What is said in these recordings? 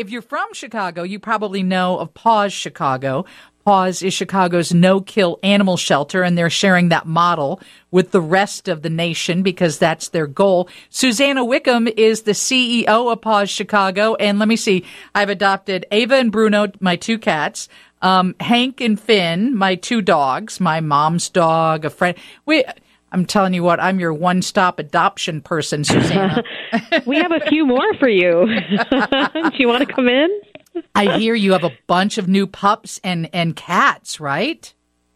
if you're from Chicago, you probably know of Paws Chicago. Paws is Chicago's no kill animal shelter, and they're sharing that model with the rest of the nation because that's their goal. Susana Wickham is the CEO of Paws Chicago. And let me see, I've adopted Ava and Bruno, my two cats. Um, Hank and Finn, my two dogs, my mom's dog, a friend. We, I'm telling you what, I'm your one stop adoption person, Susana. we have a few more for you. Do you want to come in? I hear you have a bunch of new pups and, and cats, right?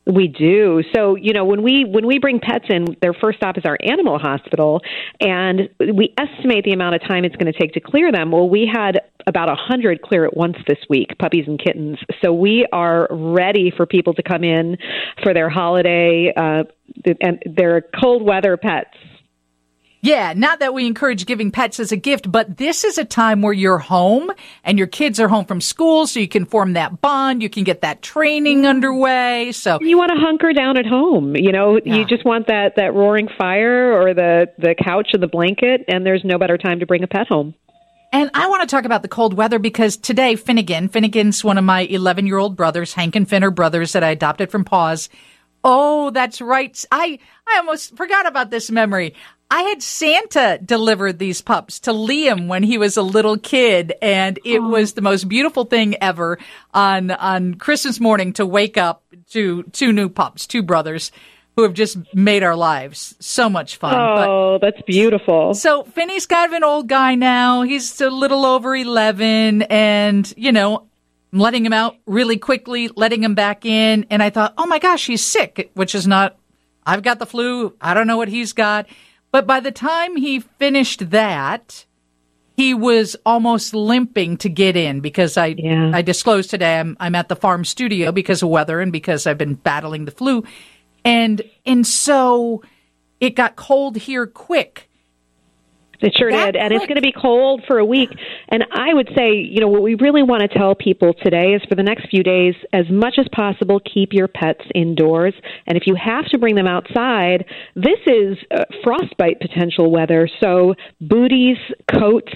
We do. So, you know, when we when we bring pets in, their first stop is our animal hospital, and we estimate the amount of time it's going to take to clear them. Well, we had about a hundred clear at once this week, puppies and kittens. So we are ready for people to come in for their holiday uh, and their cold weather pets. Yeah, not that we encourage giving pets as a gift, but this is a time where you're home and your kids are home from school, so you can form that bond. You can get that training mm-hmm. underway. So you want to hunker down at home. You know, yeah. you just want that that roaring fire or the the couch or the blanket, and there's no better time to bring a pet home. And I want to talk about the cold weather because today Finnegan, Finnegan's one of my 11 year old brothers, Hank and Finn are brothers that I adopted from Paws. Oh, that's right. I I almost forgot about this memory. I had Santa deliver these pups to Liam when he was a little kid, and it oh. was the most beautiful thing ever on on Christmas morning to wake up to two new pups, two brothers who have just made our lives so much fun. Oh, but, that's beautiful. So Finney's kind of an old guy now. He's a little over eleven, and you know. Letting him out really quickly, letting him back in. And I thought, oh my gosh, he's sick, which is not, I've got the flu. I don't know what he's got. But by the time he finished that, he was almost limping to get in because I yeah. I disclosed today I'm I'm at the farm studio because of weather and because I've been battling the flu. And and so it got cold here quick. It sure that did. And it's going to be cold for a week. And I would say, you know, what we really want to tell people today is for the next few days, as much as possible, keep your pets indoors. And if you have to bring them outside, this is uh, frostbite potential weather. So booties, coats,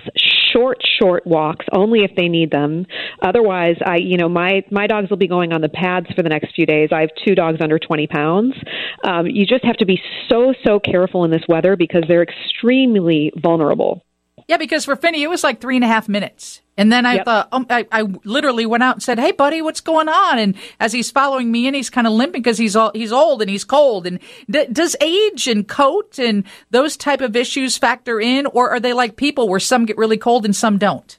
short, short walks, only if they need them. Otherwise, I, you know, my, my dogs will be going on the pads for the next few days. I have two dogs under 20 pounds. Um, you just have to be so, so careful in this weather because they're extremely vulnerable. Yeah, because for Finney, it was like three and a half minutes. And then I yep. thought, um, I, I, literally went out and said, "Hey, buddy, what's going on?" And as he's following me in, he's kind of limping because he's all, he's old and he's cold. And d- does age and coat and those type of issues factor in, or are they like people where some get really cold and some don't?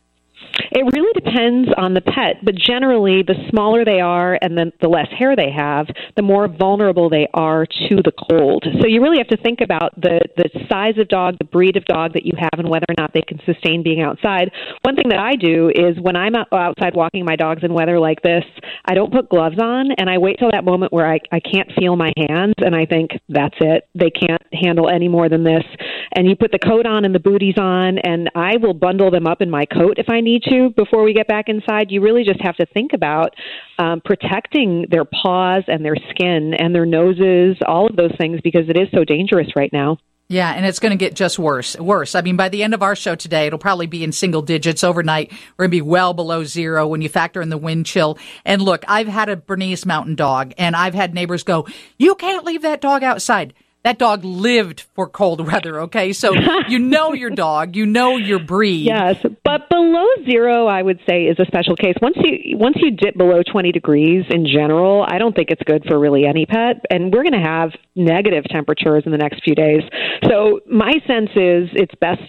It really depends on the pet, but generally, the smaller they are and the, the less hair they have, the more vulnerable they are to the cold. So you really have to think about the, the size of dog, the breed of dog that you have, and whether or not they can sustain being outside. One thing that I do is when I'm outside walking my dogs in weather like this, I don't put gloves on, and I wait till that moment where I, I can't feel my hands, and I think, that's it. They can't handle any more than this. And you put the coat on and the booties on, and I will bundle them up in my coat if I need to before we get back inside. You really just have to think about um, protecting their paws and their skin and their noses, all of those things, because it is so dangerous right now. Yeah, and it's going to get just worse. Worse. I mean, by the end of our show today, it'll probably be in single digits overnight. We're going to be well below zero when you factor in the wind chill. And look, I've had a Bernese Mountain Dog, and I've had neighbors go, "You can't leave that dog outside." That dog lived for cold weather, okay? So you know your dog, you know your breed. Yes, but below zero, I would say, is a special case. Once you once you dip below 20 degrees in general, I don't think it's good for really any pet. And we're going to have negative temperatures in the next few days. So my sense is it's best.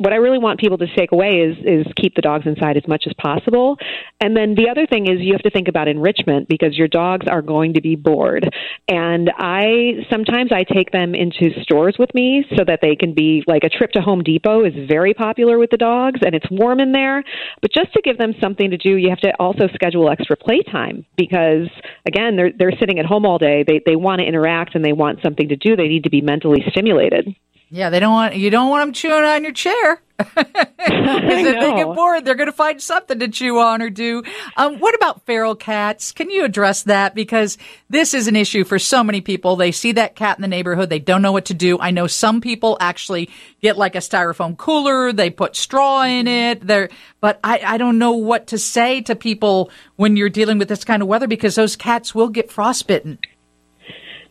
What I really want people to take away is is keep the dogs inside as much as possible. And then the other thing is you have to think about enrichment because your dogs are going to be bored. And I sometimes I take them into stores with me so that they can be like a trip to Home Depot is very popular with the dogs and it's warm in there. But just to give them something to do, you have to also schedule extra playtime because again, they're they're sitting at home all day. They they want to interact and they want something to do. They need to be mentally stimulated. Yeah, they don't want you don't want them chewing on your chair. Because if they get bored, they're going to find something to chew on or do. Um, what about feral cats? Can you address that? Because this is an issue for so many people. They see that cat in the neighborhood, they don't know what to do. I know some people actually get like a styrofoam cooler, they put straw in it. There, but I, I don't know what to say to people when you're dealing with this kind of weather because those cats will get frostbitten.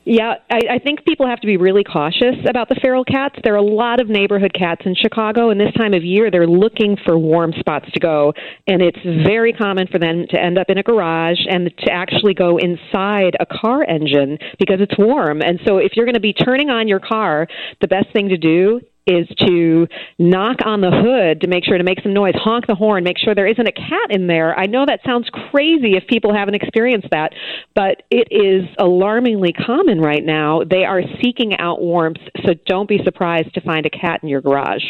Yeah, I, I think people have to be really cautious about the feral cats. There are a lot of neighborhood cats in Chicago, and this time of year they're looking for warm spots to go. And it's very common for them to end up in a garage and to actually go inside a car engine because it's warm. And so if you're going to be turning on your car, the best thing to do is to knock on the hood to make sure to make some noise, honk the horn, make sure there isn't a cat in there. I know that sounds crazy if people haven't experienced that, but it is alarmingly common right now. They are seeking out warmth, so don't be surprised to find a cat in your garage.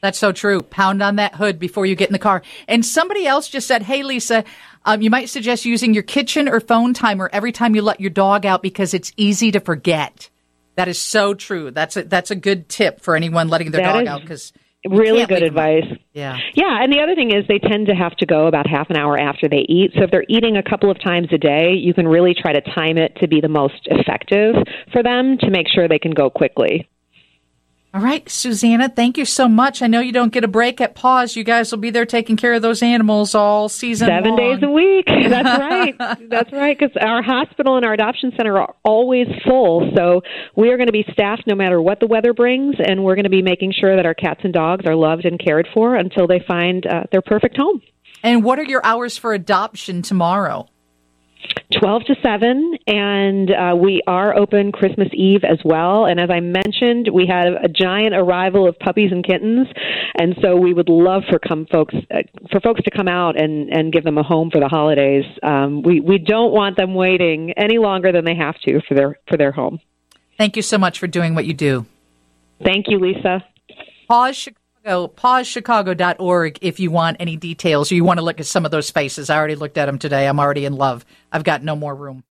That's so true. Pound on that hood before you get in the car. And somebody else just said, Hey, Lisa, um, you might suggest using your kitchen or phone timer every time you let your dog out because it's easy to forget. That is so true. That's a, that's a good tip for anyone letting their that dog out because really good advice. Yeah. Yeah, and the other thing is they tend to have to go about half an hour after they eat. So if they're eating a couple of times a day, you can really try to time it to be the most effective for them to make sure they can go quickly. All right, Susana, thank you so much. I know you don't get a break at Paws. You guys will be there taking care of those animals all season Seven long. days a week. That's right. That's right, because our hospital and our adoption center are always full. So we are going to be staffed no matter what the weather brings, and we're going to be making sure that our cats and dogs are loved and cared for until they find uh, their perfect home. And what are your hours for adoption tomorrow? 12 to 7, and uh, we are open Christmas Eve as well. And as I mentioned, we have a giant arrival of puppies and kittens, and so we would love for come folks uh, for folks to come out and, and give them a home for the holidays. Um, we we don't want them waiting any longer than they have to for their for their home. Thank you so much for doing what you do. Thank you, Lisa. Paws Chicago, pawschicago.org if you want any details or you want to look at some of those faces. I already looked at them today. I'm already in love. I've got no more room.